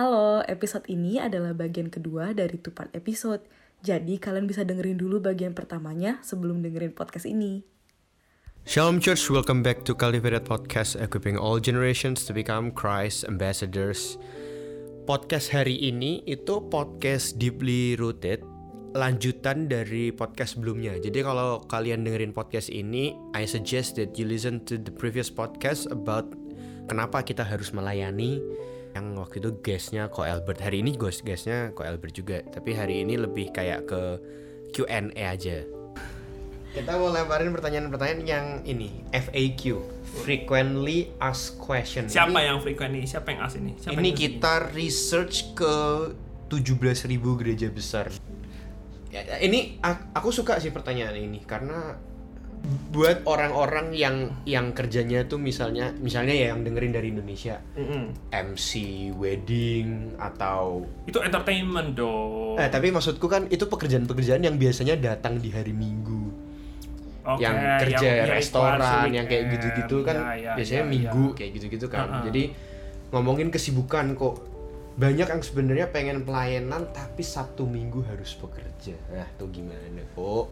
Halo, episode ini adalah bagian kedua dari two part episode. Jadi kalian bisa dengerin dulu bagian pertamanya sebelum dengerin podcast ini. Shalom Church, welcome back to Cultivated Podcast, equipping all generations to become Christ ambassadors. Podcast hari ini itu podcast deeply rooted, lanjutan dari podcast sebelumnya. Jadi kalau kalian dengerin podcast ini, I suggest that you listen to the previous podcast about kenapa kita harus melayani yang waktu itu guestnya Ko Albert. Hari ini guest guestnya Ko Albert juga. Tapi hari ini lebih kayak ke Q&A aja. Kita mau lemparin pertanyaan-pertanyaan yang ini FAQ frequently asked question. Siapa ini, yang frequently? Siapa yang as ini? Siapa ini kita research ke 17.000 gereja besar. Ya, ini aku suka sih pertanyaan ini karena buat orang-orang yang yang kerjanya tuh misalnya misalnya ya yang dengerin dari Indonesia Mm-mm. MC wedding atau Itu entertainment dong. eh tapi maksudku kan itu pekerjaan-pekerjaan yang biasanya datang di hari Minggu Oke, yang kerja yang- restoran yang kayak gitu-gitu kan Ya, ya, biasanya ya, Minggu ya. kayak gitu-gitu kan Uh-uh. jadi ngomongin kesibukan kok banyak yang sebenarnya pengen pelayanan tapi Sabtu Minggu harus bekerja nah tuh gimana kok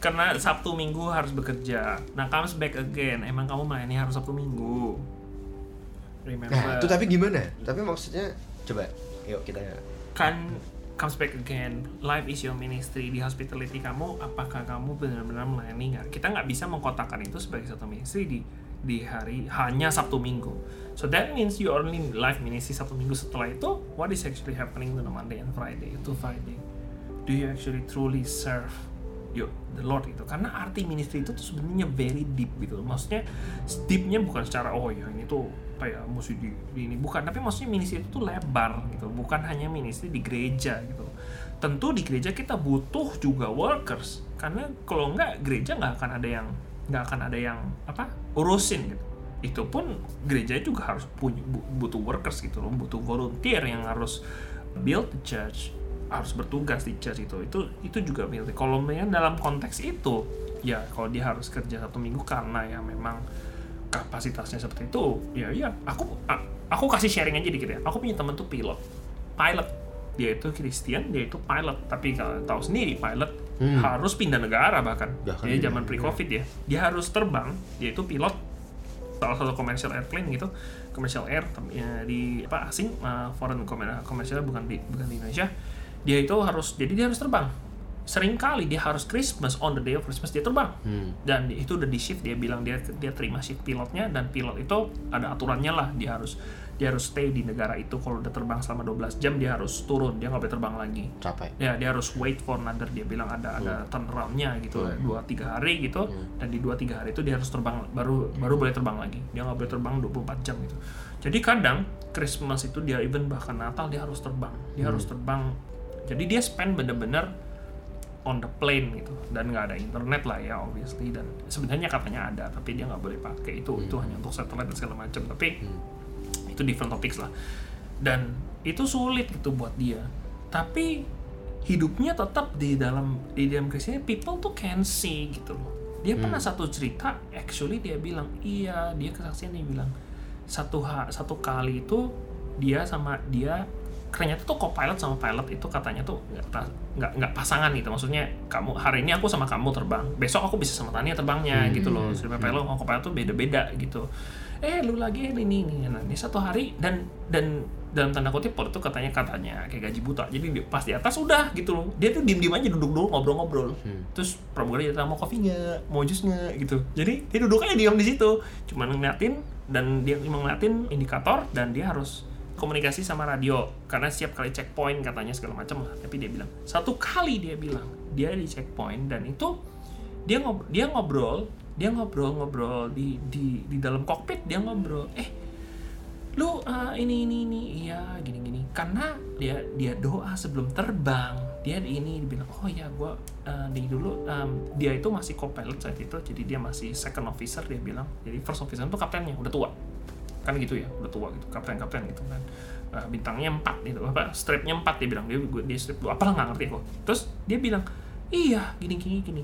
Karena Sabtu Minggu harus bekerja. Nah, comes back again. Emang kamu melayani harus Sabtu Minggu. Remember. nah itu tapi gimana tapi maksudnya coba yuk kita kan comes back again. Life is your ministry di hospitality kamu. Apakah kamu benar-benar melayani nggak? Kita nggak bisa mengkotakkan itu sebagai satu ministry di di hari hanya Sabtu Minggu. So that means you only live ministry Sabtu Minggu. Setelah itu, what is actually happening on Monday and Friday to Friday? Do you actually truly serve you the Lord itu? Karena arti ministry itu tuh sebenarnya very deep gitu. Maksudnya deepnya bukan secara oh ya ini tuh apa ya di, di ini. Bukan tapi maksudnya ministry itu tuh lebar gitu. Bukan hanya ministry di gereja gitu. Tentu di gereja kita butuh juga workers. Karena kalau nggak gereja nggak akan ada yang nggak akan ada yang apa urusin gitu. Itu pun gereja juga harus punya bu- butuh workers gitu loh. Butuh volunteer yang harus build the church harus bertugas di church itu. Itu itu juga milih kalau dalam konteks itu ya kalau dia harus kerja satu minggu karena ya memang kapasitasnya seperti itu ya ya aku aku kasih sharing aja dikit ya. Aku punya temen tuh pilot pilot. Dia itu Christian dia itu pilot. Tapi kalau tahu sendiri pilot Hmm. harus pindah negara bahkan. Bahkan dia pindah zaman pre covid ya dia harus terbang. Dia itu pilot salah satu commercial airplane gitu. Commercial air ya, di apa asing uh, foreign commer- commercial bukan di bukan di Indonesia dia itu harus jadi dia harus terbang. Sering kali dia harus Christmas on the day of Christmas dia terbang. Hmm. dan itu udah di shift dia bilang dia dia terima shift pilotnya dan pilot itu ada aturannya lah dia harus dia harus stay di negara itu. Kalau udah terbang selama 12 jam dia harus turun dia nggak boleh terbang lagi. Capek. Ya dia harus wait for another dia bilang ada ada turnaroundnya gitu Hmm. dua tiga hari gitu. Dan di dua tiga hari itu dia harus terbang baru baru boleh terbang lagi. Dia nggak boleh terbang 24 jam gitu. Jadi kadang Christmas itu dia even bahkan Natal dia harus terbang. Dia harus terbang jadi dia spend bener-bener on the plane gitu. Dan nggak ada internet lah ya obviously. Dan sebenarnya katanya ada tapi dia nggak boleh pakai. Itu itu hanya untuk satellite dan segala macam. Tapi itu different topics lah. Dan itu sulit gitu buat dia. Tapi hidupnya tetap di dalam di dalam Kristen people tuh can see gitu loh. Dia pernah satu cerita actually dia bilang iya dia kesaksian dia bilang satu ha, satu kali itu dia sama dia ternyata tuh co-pilot sama pilot itu katanya tuh nggak nggak nggak pasangan gitu. Maksudnya kamu hari ini aku sama kamu terbang besok aku bisa sama Tania terbangnya gitu loh. sebenarnya pilot sama co-pilot tuh beda-beda gitu. Eh lu lagi ini ini nah ini satu hari dan dan dalam tanda kutip pilot tuh katanya katanya kayak gaji buta. Jadi dia, pas di atas udah gitu loh. Dia tuh diem diem aja duduk dulu ngobrol-ngobrol. Terus pramugari datang mau kopi nggak? Mau jus nggak? gitu. Jadi dia duduk aja diam di situ. Cuma ngeliatin dan dia cuma ngeliatin indikator dan dia harus komunikasi sama radio. Karena setiap kali checkpoint katanya segala macam. Lah tapi dia bilang satu kali dia bilang dia di checkpoint dan itu dia ngob dia ngobrol dia ngobrol-ngobrol di di di dalam kokpit dia ngobrol eh lu uh, ini ini ini iya gini gini. Karena dia dia doa sebelum terbang. Dia ini dibilang oh ya gua uh, di dulu um, dia itu masih co-pilot saat itu jadi dia masih second officer dia bilang. Jadi first officer itu kaptennya udah tua kan gitu ya udah tua gitu kapten kapten gitu kan. Uh, bintangnya empat gitu apa stripnya empat dia bilang dia gua- dia strip dua apalah nggak ngerti kok terus dia bilang iya gini gini gini.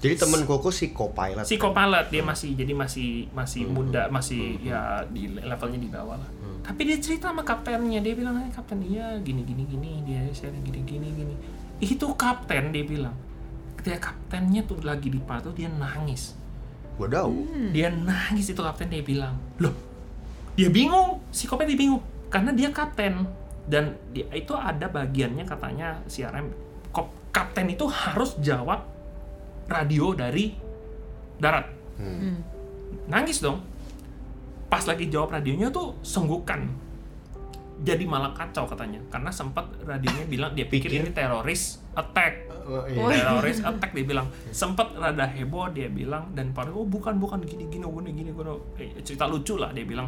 Jadi temen Koko si co-pilot. si co-pilot dia masih jadi masih masih muda masih ya di levelnya di bawah lah. Tapi dia cerita sama kaptennya dia bilang "Eh, kapten iya gini gini gini dia sharing gini gini gini. Itu kapten dia bilang ketika kaptennya tuh lagi di tuh dia nangis. Wadaw. dia nangis itu kapten dia bilang loh dia bingung si kopet dia bingung. Karena dia kapten. Dan dia, itu ada bagiannya katanya CRM kop- kapten itu harus jawab radio dari darat. Hmm. nangis dong. Pas lagi jawab radionya tuh senggukan. Jadi malah kacau katanya. Karena sempat radionya bilang dia pikir Pikir. ini teroris attack. Oh, iya. teroris attack dia bilang. Sempat rada heboh dia bilang. Dan pada oh bukan bukan. Gini gini gini gini gini. Eh, cerita lucu lah dia bilang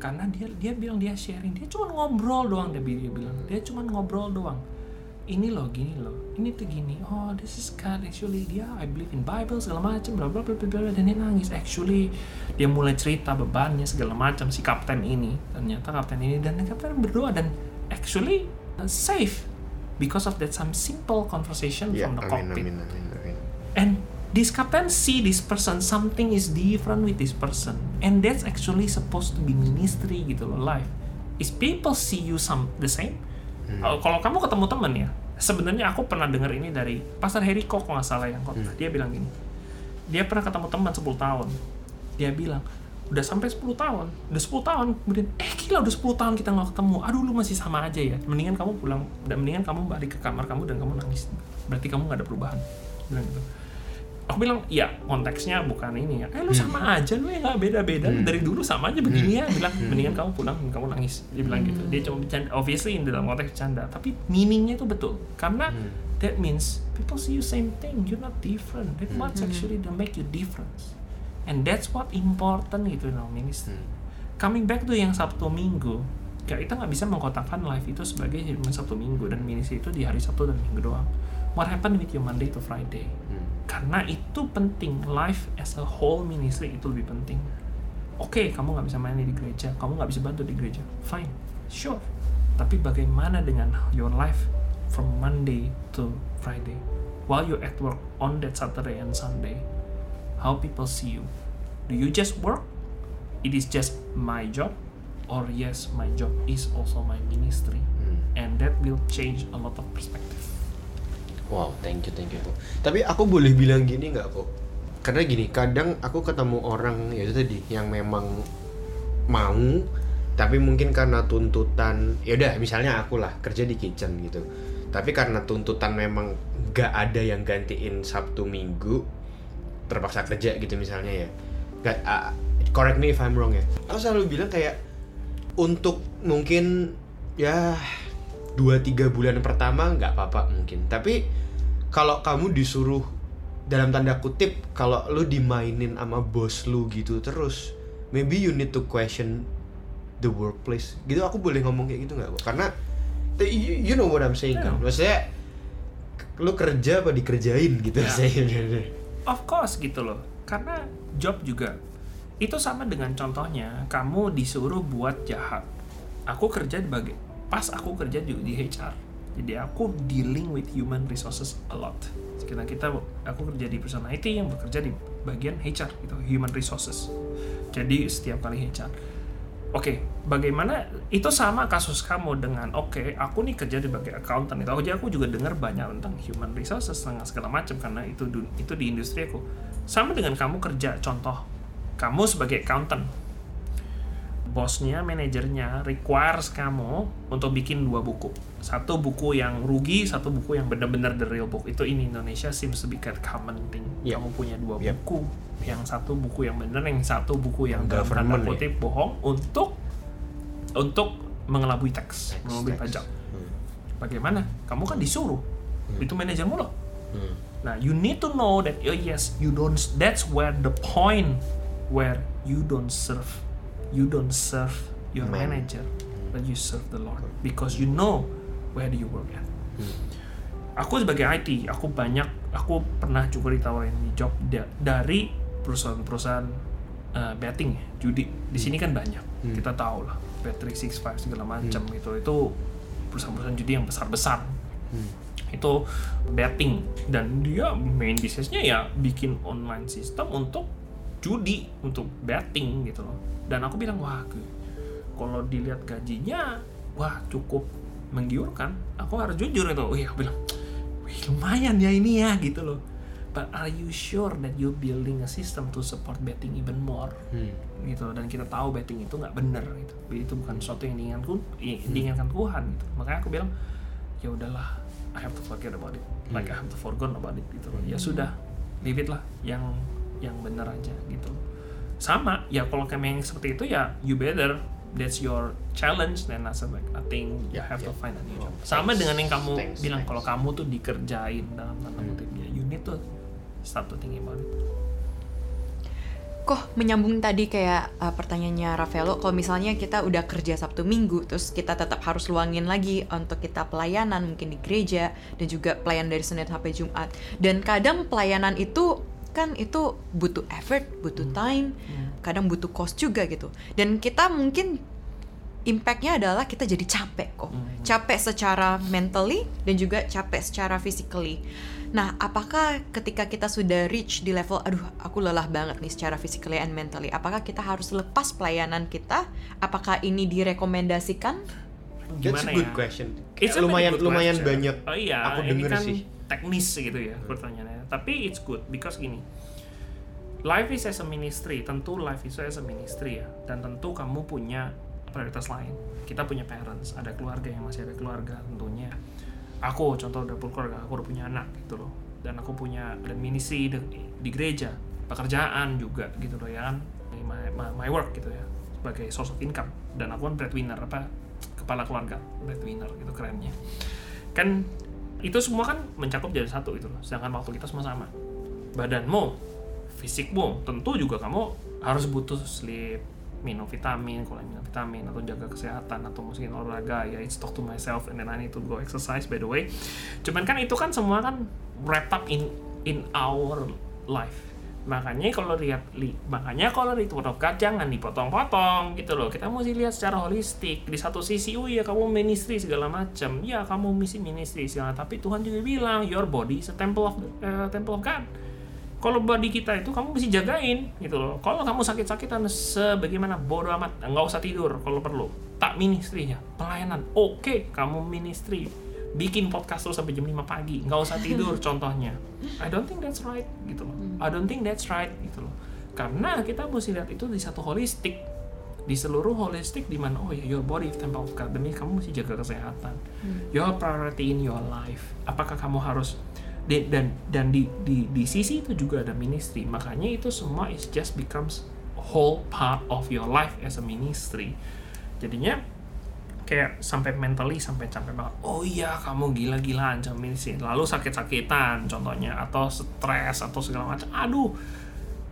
karena dia dia bilang dia sharing. Dia cuma ngobrol doang dia, dia bilang. Dia cuma ngobrol doang. Ini loh gini loh. Ini tuh gini. Oh this is God. Actually dia I believe in Bible segala macam bla bla bla bla dan dia nangis. Actually dia mulai cerita bebannya segala macam si kapten ini. Ternyata kapten ini dan kapten berdoa dan actually uh, safe because of that some simple conversation Ya, from the amin, cockpit. amin, amin, amin. and this captain see this person something is different with this person. And that's actually supposed to be ministry gitu loh life. Is people see you some the same Kalau- kalau kamu ketemu temen ya sebenarnya aku pernah dengar ini dari Pastor Harry Kok nggak salah yang khotbah. dia bilang gini dia pernah ketemu teman 10 tahun. Dia bilang udah sampai 10 tahun. Udah 10 tahun kemudian eh gila udah 10 tahun kita nggak ketemu. Aduh lu masih sama aja ya. Mendingan kamu pulang dan mendingan kamu balik ke kamar kamu dan kamu nangis. Berarti kamu nggak ada perubahan. Bilang gitu aku bilang ya konteksnya bukan ini ya. Eh lu sama aja lu ya nggak beda-beda dari dulu sama aja begini ya. Bilang mendingan kamu pulang kamu nangis. Dia bilang gitu. Dia cuma bercanda obviously in dalam konteks bercanda. Tapi meaningnya itu betul. Karena that means people see you same thing. You're not different. That what's actually that make you difference. And that's what important gitu now ministry coming back to yang Sabtu Minggu ya kita nggak bisa mengkotakkan life itu sebagai Sabtu Minggu. Dan ministry itu di hari Sabtu dan Minggu doang. What happened with you Monday to Friday? Hmm. Karena itu penting. Life as a whole ministry itu lebih penting. Oke kamu nggak bisa main di gereja. Kamu nggak bisa bantu di gereja. Fine. Sure. Tapi bagaimana dengan your life from Monday to Friday? While you at work on that Saturday and Sunday how people see you? Do you just work? It is just my job? Or yes my job is also my ministry. Hmm. and that will change a lot of perspective Wow, thank you, thank you. Bu. Tapi aku boleh bilang gini nggak kok? Karena gini, kadang aku ketemu orang ya itu tadi yang memang mau, tapi mungkin karena tuntutan, ya udah misalnya aku lah kerja di kitchen gitu. Tapi karena tuntutan memang nggak ada yang gantiin Sabtu Minggu, terpaksa kerja gitu misalnya ya. Gak, ah, correct me if I'm wrong ya. Aku selalu bilang kayak untuk mungkin ya dua tiga bulan pertama nggak apa-apa mungkin tapi kalau kamu disuruh dalam tanda kutip kalau lu dimainin sama bos lu gitu terus maybe you need to question the workplace gitu aku boleh ngomong kayak gitu nggak karena you, you know what I'm saying kan Yeah. maksudnya lu kerja apa dikerjain gitu Yeah. saya Of course gitu loh. Karena job juga itu sama dengan contohnya kamu disuruh buat jahat. Aku kerja di bagian pas aku kerja di, di HR. Jadi aku dealing with human resources a lot. Kita kita aku kerja di perusahaan IT yang bekerja di bagian HR gitu, human resources. Jadi setiap kali HR. Oke, bagaimana itu sama kasus kamu dengan oke, aku nih kerja di bagian accountant itu. Jadi aku juga dengar banyak tentang human resources tentang segala macam karena itu itu di industri aku. Sama dengan kamu kerja, contoh kamu sebagai accountant, bosnya, manajernya requires kamu untuk bikin dua buku. Satu buku yang rugi, satu buku yang benar-benar the real book. Itu in Indonesia seems to be common thing. Yep. Kamu punya dua Yep. buku, yang satu buku yang benar, yang satu buku yang dalam tanda Government ya. kutip bohong untuk untuk mengelabui tax, Tax, mengelabui pajak. Hmm. Bagaimana? Kamu kan disuruh. Itu manajermu loh. Hmm. Nah, you need to know that oh yes, you don't. That's where the point where you don't serve, you don't serve your Man. manager, but you serve the Lord because you know where do you work at. Aku sebagai IT, aku banyak, aku pernah juga ditawarin di job da- dari perusahaan-perusahaan uh, betting, judi. Di sini kan banyak, kita tahu lah, Bet365 segala macam gitu. Itu perusahaan-perusahaan judi yang besar-besar itu betting dan dia main bisnisnya ya bikin online system untuk judi untuk betting gitu loh. Dan aku bilang wah kalau dilihat gajinya wah cukup menggiurkan. Aku harus jujur itu wih aku bilang wih lumayan ya ini ya gitu loh. But are you sure that you building a system to support betting even more? Hmm. gitu dan kita tahu betting itu nggak bener gitu. Itu bukan sesuatu yang diinginkan i- diinginkan Tuhan gitu. Makanya aku bilang ya udahlah I have to forget about it. Like I have to forget about it gitu loh. Ya sudah leave it lah. Yang yang bener aja gitu sama ya kalau kayak yang seperti itu ya you better that's your challenge then I said like I think you have to ya. find a new job Oh, sama thanks. dengan yang kamu Thanks, bilang thanks. kalau kamu tuh dikerjain dalam tanda kutip ya you need to start to think about it Kok menyambung tadi kayak uh, pertanyaannya Rafaelo, kalau misalnya kita udah kerja Sabtu Minggu, terus kita tetap harus luangin lagi untuk kita pelayanan mungkin di gereja dan juga pelayanan dari Senin sampai Jumat. Dan kadang pelayanan itu kan itu butuh effort, butuh time, kadang butuh cost juga gitu. Dan kita mungkin impactnya adalah kita jadi capek kok, capek secara mentally dan juga capek secara physically. Nah, apakah ketika kita sudah reach di level, aduh, aku lelah banget nih secara physically and mentally, apakah kita harus lepas pelayanan kita? Apakah ini direkomendasikan? That's a good ya? question. It's a lumayan very good lumayan question. banyak Oh iya, aku ini denger kan sih. teknis gitu ya pertanyaannya. Tapi it's good because gini. Life is as a ministry, tentu life is as a ministry ya. Dan tentu kamu punya prioritas lain. Kita punya parents, ada keluarga yang masih ada keluarga tentunya. Aku contoh udah berkeluarga, aku udah punya anak gitu loh. Dan aku punya dan ministry di, di gereja, pekerjaan juga gitu loh ya kan. My, my, my work gitu ya sebagai source of income dan aku kan breadwinner apa kepala keluarga breadwinner gitu kerennya kan itu semua kan mencakup jadi satu gitu loh. Sedangkan waktu kita semua sama. Badanmu fisikmu tentu juga kamu harus butuh sleep minum vitamin kalau minum vitamin atau jaga kesehatan atau mungkin olahraga ya it's talk to myself and then I need to go exercise by the way. Cuman kan itu kan semua kan wrapped up in in our life makanya kalau lihat li, makanya kalau di God jangan dipotong-potong gitu loh. Kita mesti lihat secara holistik. Di satu sisi oh iya kamu ministry segala macam ya kamu misi ministry segala tapi Tuhan juga bilang your body is a temple of eh, temple of God. Kalau body kita itu kamu mesti jagain gitu loh. Kalau kamu sakit-sakitan sebagaimana bodo amat nggak usah tidur kalau perlu. Tak ministry ya pelayanan. Oke kamu ministry bikin podcast terus sampai jam 5 pagi. Nggak usah tidur contohnya. I don't think that's right gitu loh. I don't think that's right gitu loh. Karena kita mesti lihat itu di satu holistik. Di seluruh holistik di mana oh ya your body is temple of God. Demi kamu mesti jaga kesehatan. Your priority in your life. Apakah kamu harus di- dan dan di, di di sisi itu juga ada ministry. Makanya itu semua is just becomes whole part of your life as a ministry. Jadinya kayak sampai mentally sampai capek banget. Oh iya kamu gila-gilaan sama ministry lalu sakit-sakitan contohnya atau stres atau segala macam. Aduh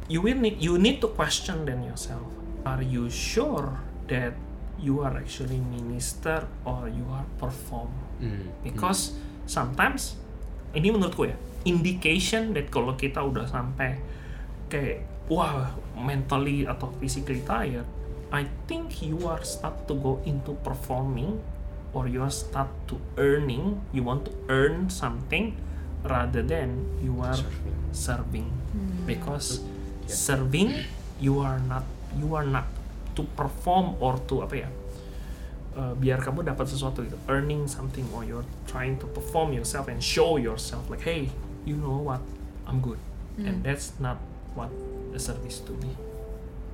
you will need you need to question then yourself. Are you sure that you are actually minister or you are perform? Hmm. because sometimes ini menurutku ya indication that kalau kita udah sampai kayak wah mentally atau physically tired I think you are start to go into performing or you are start to earning. You want to earn something rather than you are Serving. serving. Because Yeah. serving you are not you are not to perform or to apa ya uh, biar kamu dapat sesuatu gitu. Earning something or you're trying to perform yourself and show yourself like hey you know what? I'm good. And that's not what the service to me.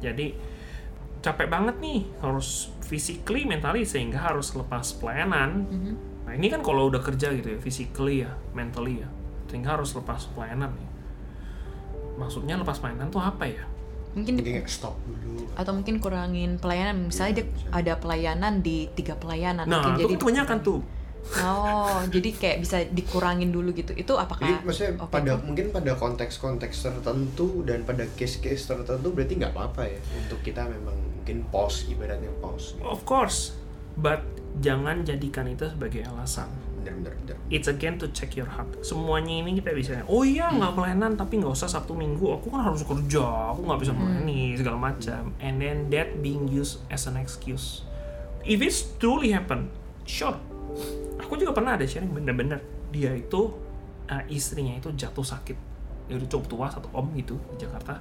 Jadi capek banget nih harus physically mentally sehingga harus lepas pelayanan. Nah ini kan kalau udah kerja gitu ya physically ya mentally ya sehingga harus lepas pelayanan ya maksudnya lepas pelayanan tuh apa ya? Mungkin Mungkin stop dulu. atau mungkin kurangin pelayanan. Misalnya dia ada pelayanan di tiga pelayanan, nah mungkin itu jadi kan kebanyakan tuh? Oh, jadi kayak bisa dikurangin dulu gitu. Itu apakah Jadi maksudnya oke pada mungkin pada konteks-konteks tertentu dan pada case-case tertentu berarti nggak apa-apa ya untuk kita memang mungkin pause ibaratnya pause. Gitu. of course but jangan jadikan itu sebagai alasan. Bener bener bener. it's again to check your heart. Semuanya ini kita bisa oh iya nggak pelayanan tapi nggak usah sabtu minggu. Aku kan harus kerja aku nggak bisa melayani segala macam. And then that being used as an excuse. If it's truly happen sure. Aku juga pernah ada sharing bener-bener. Dia itu uh, istrinya itu jatuh sakit. Dia udah cukup tua satu om gitu di Jakarta.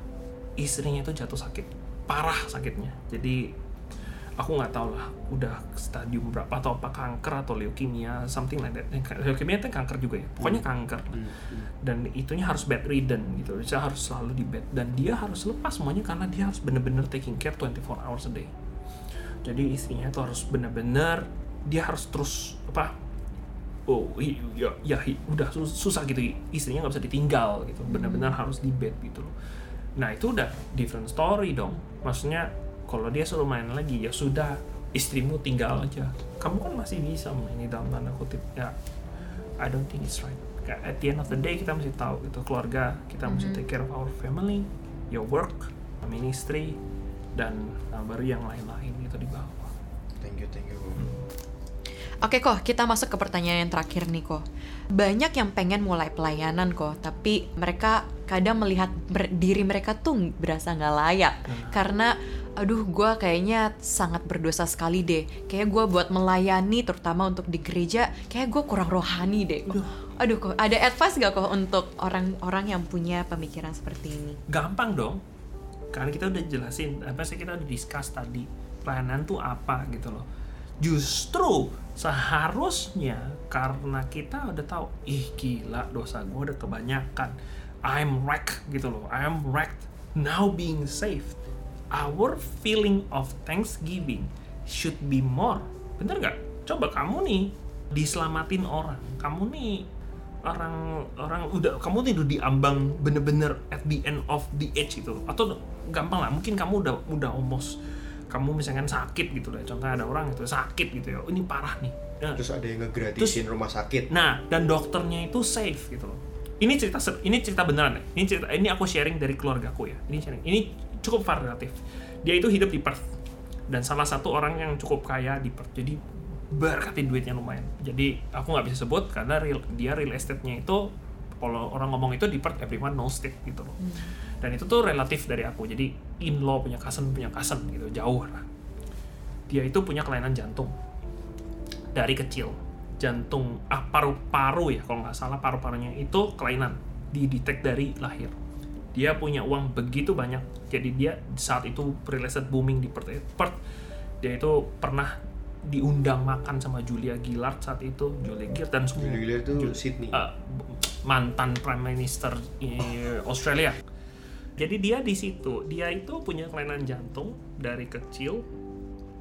Istrinya itu jatuh sakit parah sakitnya. Jadi aku nggak tahu lah udah stadium berapa atau apa kanker atau leukemia something like that. Eh, leukemia itu kanker juga ya pokoknya kanker. Dan itunya harus bedridden gitu dia harus selalu di bed. Dan dia harus lepas semuanya karena dia harus bener-bener taking care 24 hours a day. Jadi istrinya itu harus bener-bener dia harus terus apa oh i- ya ya udah sus- susah gitu istrinya nggak bisa ditinggal gitu. Benar-benar harus di bed gitu loh nah itu udah different story dong. Maksudnya kalau dia suruh main lagi ya sudah istrimu tinggal aja. Kamu kan masih bisa main di dalam tanda kutip. Ya I don't think it's right. At the end of the day kita mesti tahu gitu keluarga kita mesti take care of our family your work ministry dan uh, baru yang lain-lain gitu di bawah. Thank you, thank you. Oke kok, kita masuk ke pertanyaan yang terakhir nih kok. Banyak yang pengen mulai pelayanan kok, tapi mereka kadang melihat mer- diri mereka tuh berasa nggak layak. Karena, aduh gue kayaknya sangat berdosa sekali deh. Kayak gue buat melayani, terutama untuk di gereja, kayak gue kurang rohani deh kok. Aduh kok, ada advice gak kok untuk orang-orang yang punya pemikiran seperti ini? gampang dong karena kita udah jelasin apa sih kita udah discuss tadi pelayanan tuh apa gitu loh justru seharusnya karena kita udah tahu ih gila dosa gue udah kebanyakan I'm wrecked gitu loh. I'm wrecked. Now being saved our feeling of thanksgiving should be more. Bener gak coba kamu nih diselamatin orang. Kamu nih orang orang udah kamu tidur di ambang bener-bener at the end of the edge gitu loh. atau gampang lah mungkin kamu udah udah almost kamu misalkan sakit gitu loh. Contohnya ada orang itu sakit gitu ya. Ini parah nih. Nah, Terus ada yang ngegratisin rumah sakit. Nah, dan dokternya itu safe gitu loh. Ini cerita ini cerita beneran ya. Ini cerita ini aku sharing dari keluargaku ya. Ini sharing. Ini cukup variatif. Dia itu hidup di Perth dan salah satu orang yang cukup kaya di Perth. Jadi berkati duitnya lumayan. Jadi aku nggak bisa sebut karena real, dia real estate-nya itu kalau orang ngomong itu di Perth everyone knows it gitu loh. Dan itu tuh relatif dari aku. Jadi in-law punya cousin punya cousin gitu jauh lah. Dia itu punya kelainan jantung dari kecil jantung ah paru-paru ya kalau nggak salah paru-parunya itu kelainan didetek dari lahir. Dia punya uang begitu banyak jadi dia saat itu real estate booming di Perth, Perth. Dia itu pernah diundang makan sama Julia Gillard saat itu Julia Gillard dan semua. Julia Gillard itu Ju- Sydney. eh, mantan prime minister eh, Australia. Jadi dia di situ dia itu punya kelainan jantung dari kecil.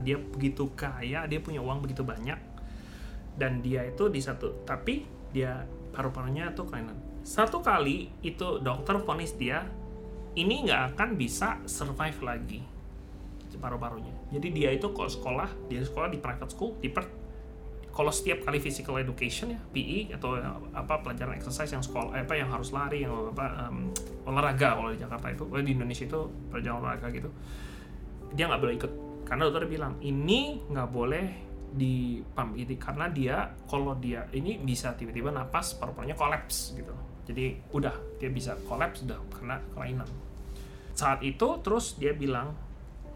Dia begitu kaya dia punya uang begitu banyak dan dia itu di satu tapi dia paru-parunya tuh kelainan satu kali itu dokter vonis dia ini nggak akan bisa survive lagi paru-parunya. Jadi dia itu kalau sekolah dia sekolah di private school di Perth kalau setiap kali physical education ya PE atau apa pelajaran exercise yang sekolah eh, apa yang harus lari yang apa em, olahraga kalau di Jakarta itu kalau di Indonesia itu pelajaran olahraga gitu dia nggak boleh ikut. Karena dokter bilang ini nggak boleh di pump ini. Karena dia kalau dia ini bisa tiba-tiba napas paru-parunya kolaps gitu. Jadi udah dia bisa kolaps udah karena kelainan. Saat itu terus dia bilang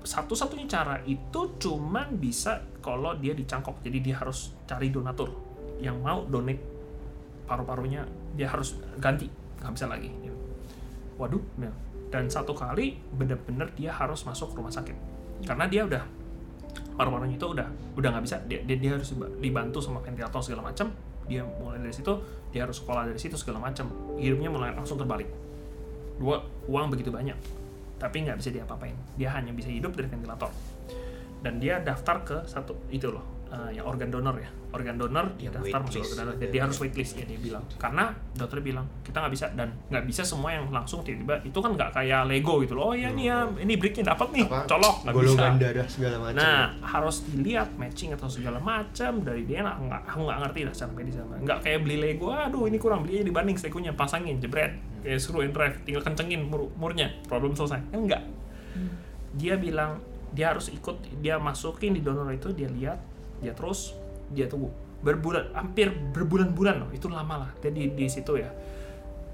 satu-satunya cara itu cuman bisa kalau dia dicangkok. Jadi dia harus cari donatur yang mau donate paru-parunya. Dia harus ganti nggak bisa lagi. Waduh ya. dan satu kali bener-bener dia harus masuk rumah sakit. Karena dia udah paru-parunya itu udah udah nggak bisa. Dia, dia dia harus dibantu sama ventilator segala macam dia mulai dari situ dia harus sekolah dari situ segala macam hidupnya mulai langsung terbalik. Dua uang begitu banyak tapi nggak bisa diapa-apain. Dia hanya bisa hidup dari ventilator. Dan dia daftar ke satu itu loh eh, yang organ donor ya. Organ donor dia Yang daftar masuk organ donor. Dia, dia harus waitlist ya dia bilang. Karena dokter bilang kita nggak bisa dan nggak bisa semua yang langsung tiba-tiba. Itu kan nggak kayak Lego gitu loh. Oh ya nih ya ini bricknya dapat nih. Apa? colok. Nggak bisa. Golongan darah segala macam. Nah, harus dilihat matching atau segala macam. Dari dia nggak nggak aku nggak ngerti lah secara medis sama. Nggak kayak beli Lego, aduh ini kurang beli aja dibanding Legonya. Pasangin jebret. Kayak screw and drive tinggal kencengin mur murnya. Problem selesai. Kan enggak. Dia bilang dia harus ikut dia masukin di donor itu dia lihat dia terus dia tunggu. Berbulan hampir berbulan-bulan loh itu lama lah. Dia di, situ ya.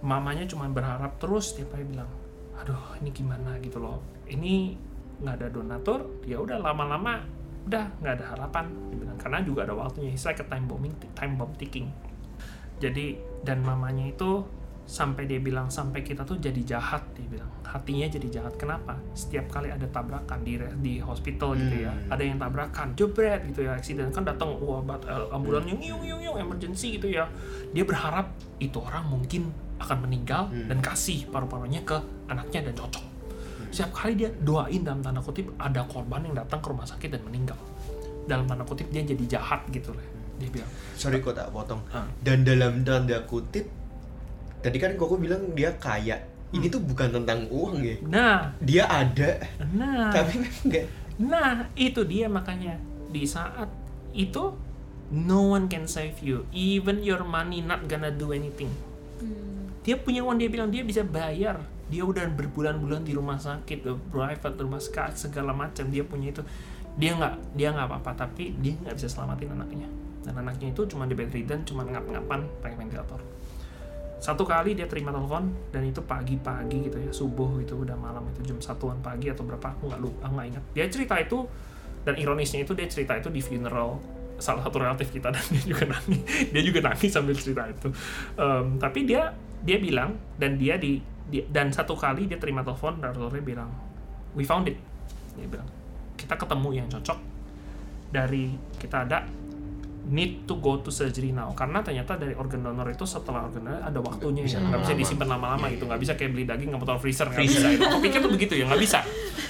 Mamanya cuma berharap terus tiap hari bilang aduh ini gimana gitu loh. Ini nggak ada donatur ya udah lama-lama udah nggak ada harapan dia bilang. Karena juga ada waktunya it's like a time bombing time bomb ticking. Jadi dan mamanya itu sampai dia bilang sampai kita tuh jadi jahat dia bilang hatinya jadi jahat kenapa setiap kali ada tabrakan di di hospital gitu ya Hmm. ada yang tabrakan jebret gitu ya accident kan datang wah bat eh, ambulan Hmm. yung yung yung yung emergency gitu ya dia berharap itu orang mungkin akan meninggal Hmm. dan kasih paru-parunya ke anaknya dan cocok Hmm. setiap kali dia doain dalam tanda kutip ada korban yang datang ke rumah sakit dan meninggal dalam tanda kutip dia jadi jahat gitu loh dia bilang sorry kok tak potong Ah. dan dalam tanda kutip tadi kan koko bilang dia kaya ini Hmm. tuh bukan tentang uang ya nah dia ada nah tapi enggak Nah, itu dia makanya di saat itu no one can save you. Even your money not gonna do anything. Dia punya uang dia bilang dia bisa bayar. Dia udah berbulan-bulan di rumah sakit, the private rumah sakit segala macam dia punya itu. Dia nggak dia nggak apa-apa tapi dia nggak bisa selamatin anaknya. Dan anaknya itu cuma di bedridden, cuma ngap-ngapan pakai ventilator. Satu kali dia terima telepon dan itu pagi-pagi gitu ya, subuh itu udah malam itu jam satuan pagi atau berapa aku nggak lupa nggak ingat. Dia cerita itu dan ironisnya itu dia cerita itu di funeral salah satu relatif kita dan dia juga nangis. Dia juga nangis sambil cerita itu. Em, tapi dia dia bilang dan dia di dia- dan satu kali dia terima telepon dan dokternya bilang we found it. Dia bilang kita ketemu yang cocok dari kita ada need to go to surgery now. Karena ternyata dari organ donor itu setelah organ donor ada waktunya. Bisa ya nggak bisa disimpan lama-lama Iya, itu iya. nggak bisa kayak beli daging nggak taruh freezer nggak bisa. Itu aku pikir tuh begitu ya nggak bisa.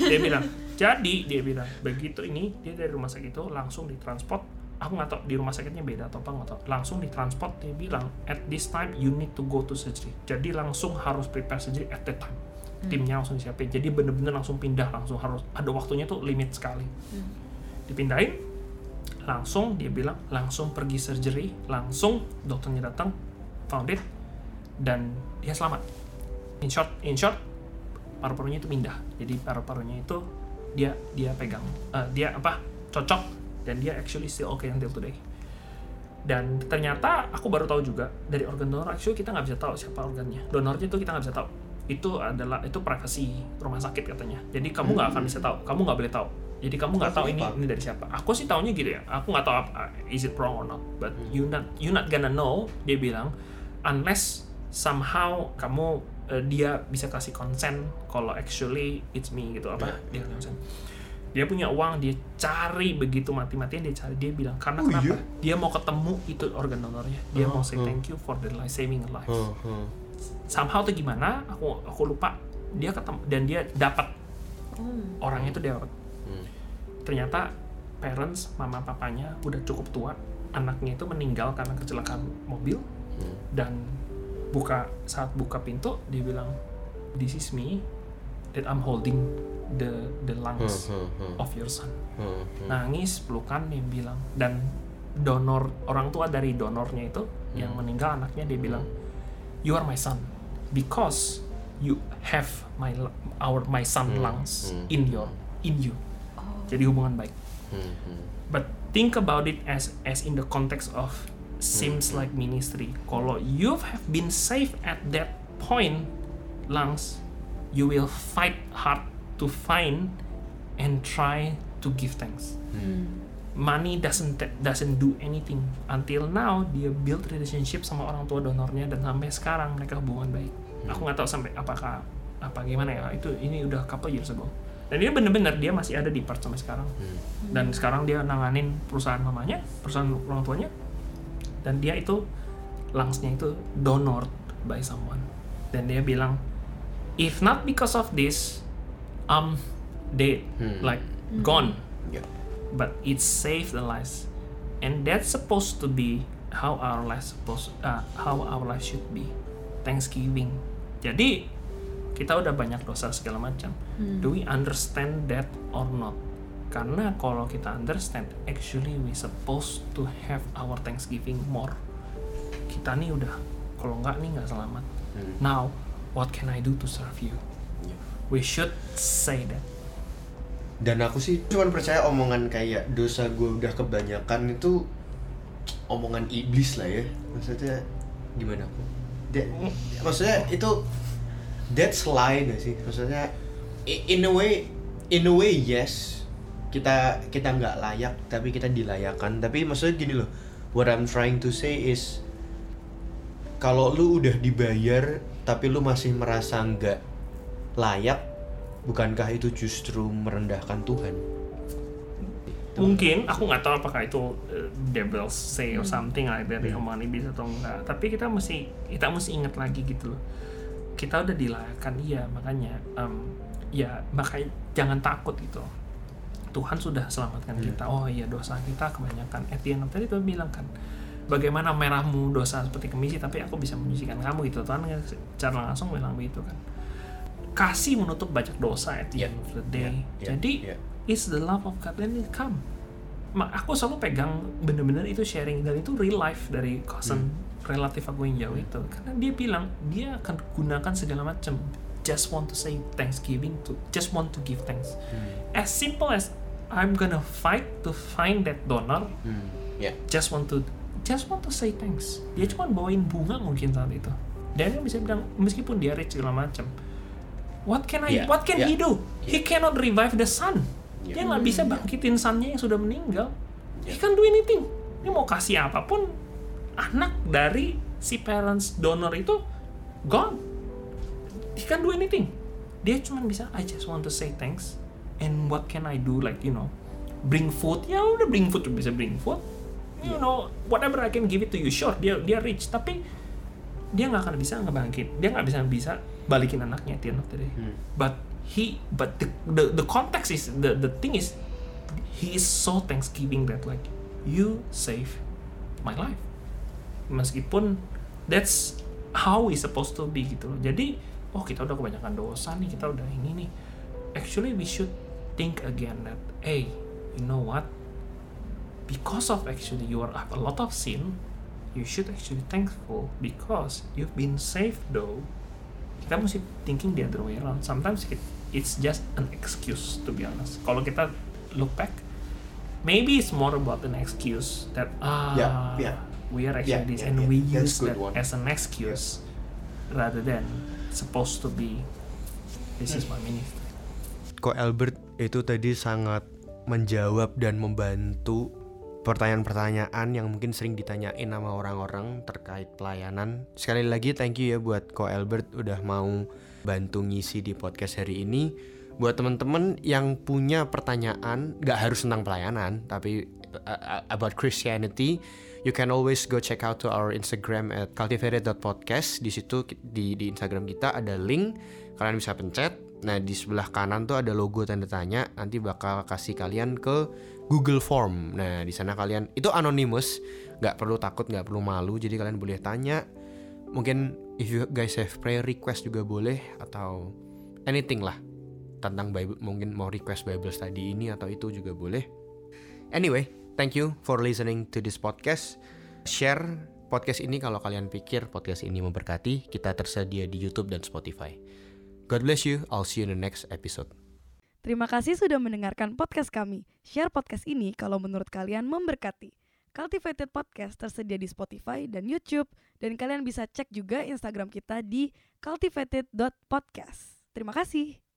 Dia bilang jadi dia bilang begitu ini dia dari rumah sakit itu langsung ditransport. Aku nggak tahu di rumah sakitnya beda atau apa nggak tahu. Langsung ditransport dia bilang at this time you need to go to surgery. Jadi langsung harus prepare surgery at that time. Timnya langsung disiapin. Jadi bener-bener langsung pindah langsung harus ada waktunya tuh limit sekali. Dipindahin langsung dia bilang langsung pergi surgery langsung dokternya datang found it dan dia selamat. In short in short paru-parunya itu pindah. Jadi paru-parunya itu dia dia pegang eh, dia apa cocok dan dia actually still okay until today. Dan ternyata aku baru tahu juga dari organ donor actually kita nggak bisa tahu siapa organnya. Donornya itu kita nggak bisa tahu. Itu adalah itu privasi rumah sakit katanya. Jadi kamu nggak akan bisa tahu kamu nggak boleh tahu jadi kamu nggak Oh, tahu ini ini dari siapa. Aku sih taunya gitu ya aku nggak tahu apa is it wrong or not but you not you not gonna know dia bilang unless somehow kamu eh, dia bisa kasih consent kalau actually it's me gitu apa? Dia consent dia punya uang dia cari begitu mati-matian dia cari dia bilang karena Oh, kenapa? iya? dia mau ketemu itu organ donornya. Dia Oh, mau say oh. thank you for the life saving a life. Huh, huh. somehow tuh gimana aku aku lupa dia ketemu dan dia dapat orangnya itu dia dapat Hmm. ternyata parents mama papanya udah cukup tua anaknya itu meninggal karena kecelakaan mobil Hmm. dan buka saat buka pintu dia bilang this is me that I'm holding the the lungs Hmm, hmm, hmm. of your son Hmm, hmm. nangis pelukan dia bilang dan donor orang tua dari donornya itu yang meninggal anaknya dia bilang you are my son because you have my our my son Hmm, lungs hmm, in your in you jadi hubungan baik. Hmm, hmm. but think about it as as in the context of seems Hmm. like ministry. Kalau you have been safe at that point lungs you will fight hard to find and try to give thanks. Money doesn't doesn't do anything. Until now dia build relationship sama orang tua donornya dan sampai sekarang mereka hubungan baik. Aku nggak tahu sampai apakah apa gimana ya. Itu ini udah couple years ago dan dia bener-bener dia masih ada di part sampai sekarang. Dan sekarang dia nanganin perusahaan mamanya perusahaan orang tuanya. Dan dia itu lungsnya itu donor by someone. Dan dia bilang if not because of this I'm dead. Hmm. like gone. Ya. but it saved the lives. And that's supposed to be how our life supposed uh, how our life should be. Thanksgiving. Jadi kita udah banyak dosa segala macam. Do we understand that or not? Karena kalau kita understand actually we supposed to have our Thanksgiving more. Kita nih udah kalau nggak nih nggak selamat. Hmm. now what can I do to serve you? Ya. we should say that. Dan aku sih cuman percaya omongan kayak dosa gue udah kebanyakan itu omongan iblis lah ya. Maksudnya gimana? Aku That- maksudnya itu that's lie gak sih? Maksudnya in a way in a way yes. Kita kita nggak layak tapi kita dilayakan. Tapi maksudnya gini loh what I'm trying to say is kalau lu udah dibayar tapi lu masih merasa nggak layak bukankah itu justru merendahkan Tuhan? Mungkin aku nggak tahu apakah itu devil's say Hmm. or something like that yang money bisa atau enggak tapi kita mesti kita mesti ingat lagi gitu loh kita udah dilayakkan iya makanya em, ya makanya jangan takut gitu. Tuhan sudah selamatkan Hmm. kita. Oh iya dosa kita kebanyakan. The day Tuhan bilang kan bagaimana merahmu dosa seperti kemisi tapi aku bisa menyucikan kamu. Gitu. Tuhan secara langsung bilang begitu kan. Kasih menutup banyak dosa at the Yeah. end of the day. Yeah, yeah, jadi yeah. it's the love of God then it come. Mak, aku selalu pegang bener-bener itu sharing dan itu real life dari cousin relatif aku yang jauh itu. Karena dia bilang dia akan gunakan segala macam. Just want to say thanksgiving to just want to give thanks. As simple as I'm gonna fight to find that donor. Hmm, ya just want to just want to say thanks. Dia cuma bawain bunga mungkin saat itu. Dan dia bisa bilang meskipun dia rich segala macam what can I Yeah, what can yeah. he do? He cannot revive the sun. Yeah. dia nggak bisa bangkitin sunnya yang sudah meninggal. He can't do anything. Dia mau kasih apa pun anak dari si parents donor itu gone. He can't do anything. Dia cuma bisa I just want to say thanks. And what can I do? Like you know bring food. Ya udah bring food. Bisa bring food. You know whatever I can give it to you. Sure dia dia rich. Tapi dia nggak akan bisa ngebangkit. Dia nggak bisa bisa balikin anaknya of the day. But he but the, the the context is the the thing is he is so thanksgiving that like you save my life meskipun that's how we supposed to be gitu loh. Jadi oh kita udah kebanyakan dosa nih kita udah ini nih. Actually we should think again that hey you know what? Because of actually you are have a lot of sin you should actually thankful because you've been saved though. Kita mesti thinking the other way around. Sometimes it, it's just an excuse to be honest. Kalau kita look back maybe it's more about an excuse that ah Yeah, yeah. We are actually Yeah, this yeah, and yeah. we That's use that one. as an excuse rather than supposed to be this is my ministry Ko Albert itu tadi sangat menjawab dan membantu pertanyaan-pertanyaan yang mungkin sering ditanyain sama orang-orang terkait pelayanan. Sekali lagi thank you ya buat Ko Albert udah mau bantu ngisi di podcast hari ini. Buat teman-teman yang punya pertanyaan, nggak harus tentang pelayanan, tapi uh, uh, about Christianity, you can always go check out to our Instagram at cultivated.podcast. Di situ di di Instagram kita ada link, kalian bisa pencet. Nah di sebelah kanan tuh ada logo tanda tanya. Nanti bakal kasih kalian ke Google Form. Nah di sana kalian itu anonymous, nggak perlu takut, nggak perlu malu. Jadi kalian boleh tanya. Mungkin if you guys have prayer request juga boleh atau anything lah tentang Bible. Mungkin mau request Bible study ini atau itu juga boleh. Anyway, thank you for listening to this podcast. Share podcast ini kalau kalian pikir podcast ini memberkati. Kita tersedia di YouTube dan Spotify. God bless you. I'll see you in the next episode. Terima kasih sudah mendengarkan podcast kami. Share podcast ini kalau menurut kalian memberkati. Cultivated Podcast tersedia di Spotify dan YouTube. Dan kalian bisa cek juga Instagram kita di cultivated.podcast. Terima kasih.